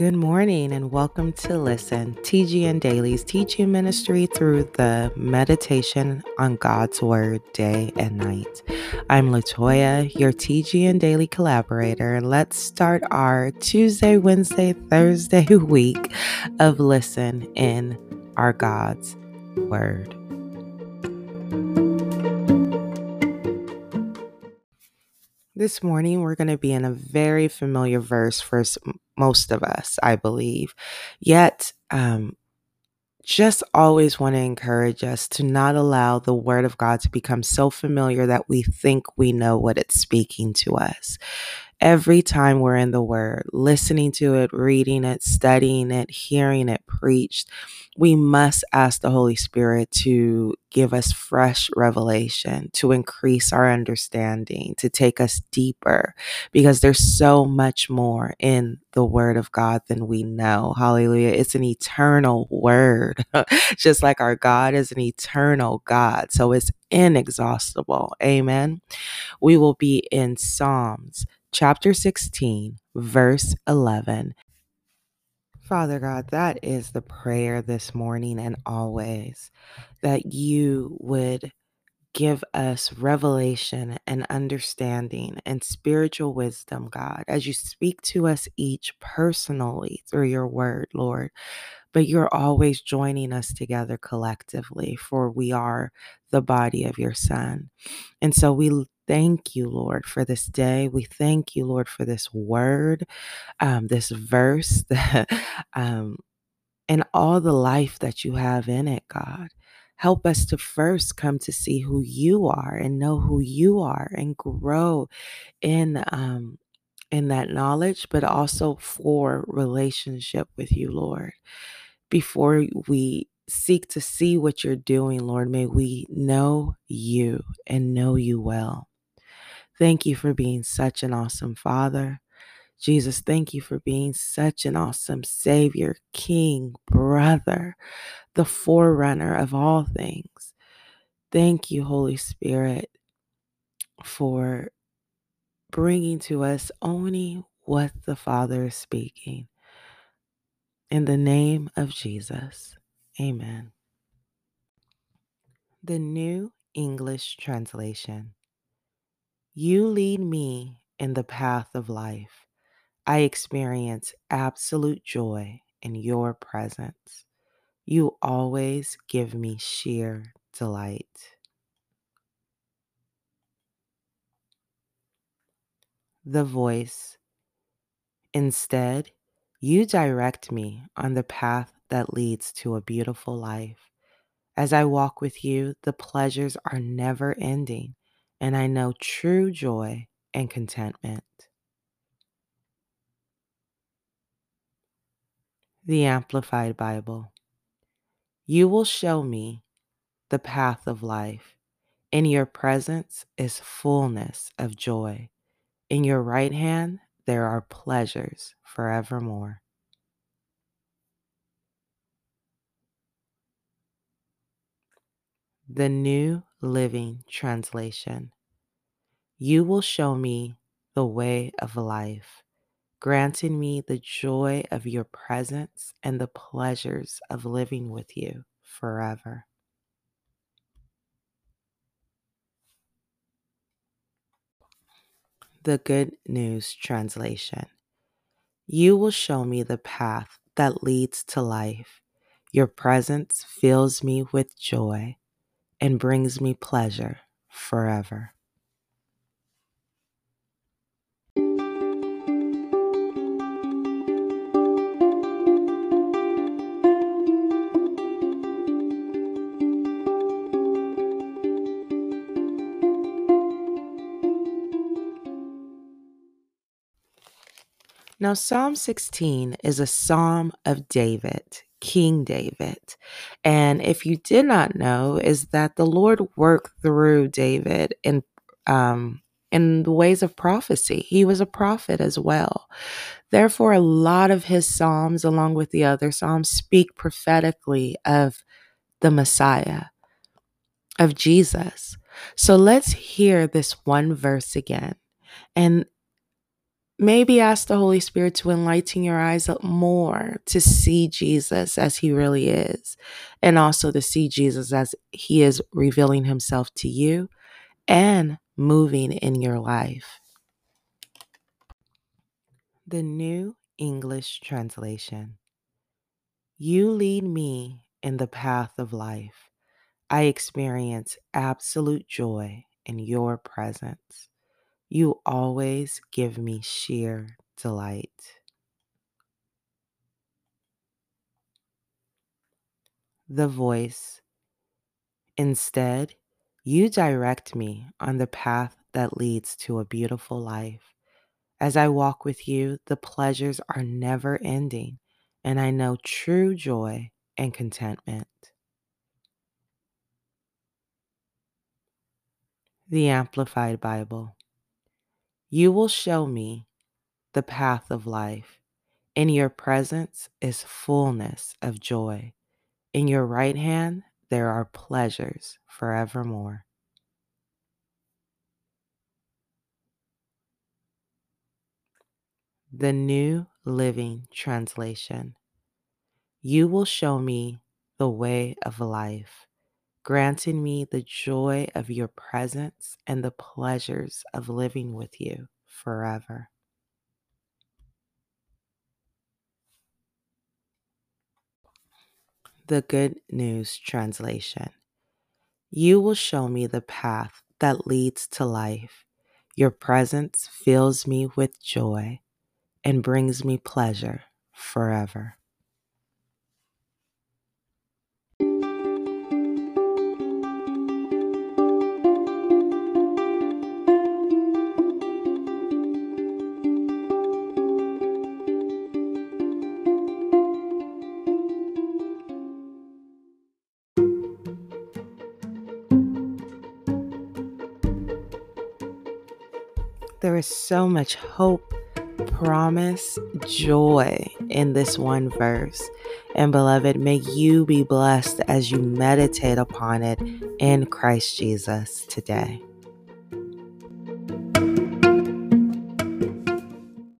Good morning and welcome to Listen, TGN Daily's teaching ministry through the meditation on God's Word day and night. I'm Latoya, your TGN Daily collaborator, and let's start our Tuesday, Wednesday, Thursday week of Listen in our God's Word. This morning, we're going to be in a very familiar verse for most of us, I believe. Yet, um, just always want to encourage us to not allow the Word of God to become so familiar that we think we know what it's speaking to us every time we're in the Word, listening to it, reading it, studying it, hearing it preached, we must ask the Holy Spirit to give us fresh revelation, to increase our understanding, to take us deeper, because there's so much more in the Word of God than we know. Hallelujah. It's an eternal Word, just like our God is an eternal God. So it's inexhaustible. Amen. We will be in Psalms chapter 16, verse 11. Father God, that is the prayer this morning and always that you would give us revelation and understanding and spiritual wisdom, God, as you speak to us each personally through your word, Lord. But you're always joining us together collectively, for we are the body of your Son. And so we thank you, Lord, for this day. We thank you, Lord, for this word, um, this verse, um, and all the life that you have in it, God. Help us to first come to see who you are and know who you are and grow in um, in that knowledge, but also for relationship with you, Lord. Before we seek to see what you're doing, Lord, may we know you and know you well. Thank you for being such an awesome Father. Jesus, thank you for being such an awesome Savior, King, brother, the forerunner of all things. Thank you, Holy Spirit, for bringing to us only what the Father is speaking. In the name of Jesus, amen. The New English Translation You lead me in the path of life. I experience absolute joy in your presence. You always give me sheer delight. The voice. Instead, you direct me on the path that leads to a beautiful life. As I walk with you, the pleasures are never ending, and I know true joy and contentment. The Amplified Bible. You will show me the path of life. In your presence is fullness of joy. In your right hand there are pleasures forevermore. The New Living Translation. You will show me the way of life, granting me the joy of your presence and the pleasures of living with you forever. The Good News Translation. You will show me the path that leads to life. Your presence fills me with joy and brings me pleasure forever. Now, Psalm 16 is a psalm of David, King David. And if you did not know, is that the Lord worked through David in um, in the ways of prophecy. He was a prophet as well. Therefore, a lot of his psalms, along with the other psalms, speak prophetically of the Messiah, of Jesus. So let's hear this one verse again. And maybe ask the Holy Spirit to enlighten your eyes up more to see Jesus as he really is, and also to see Jesus as he is revealing himself to you and moving in your life. The New English Translation You lead me in the path of life. I experience absolute joy in your presence. You always give me sheer delight. The voice. Instead, you direct me on the path that leads to a beautiful life. As I walk with you, the pleasures are never ending, and I know true joy and contentment. The Amplified Bible. You will show me the path of life. In your presence is fullness of joy. In your right hand there are pleasures forevermore. The New Living Translation. You will show me the way of life, granting me the joy of your presence and the pleasures of living with you forever. The Good News Translation. You will show me the path that leads to life. Your presence fills me with joy and brings me pleasure forever. There is so much hope, promise, joy in this one verse. And beloved, may you be blessed as you meditate upon it in Christ Jesus today.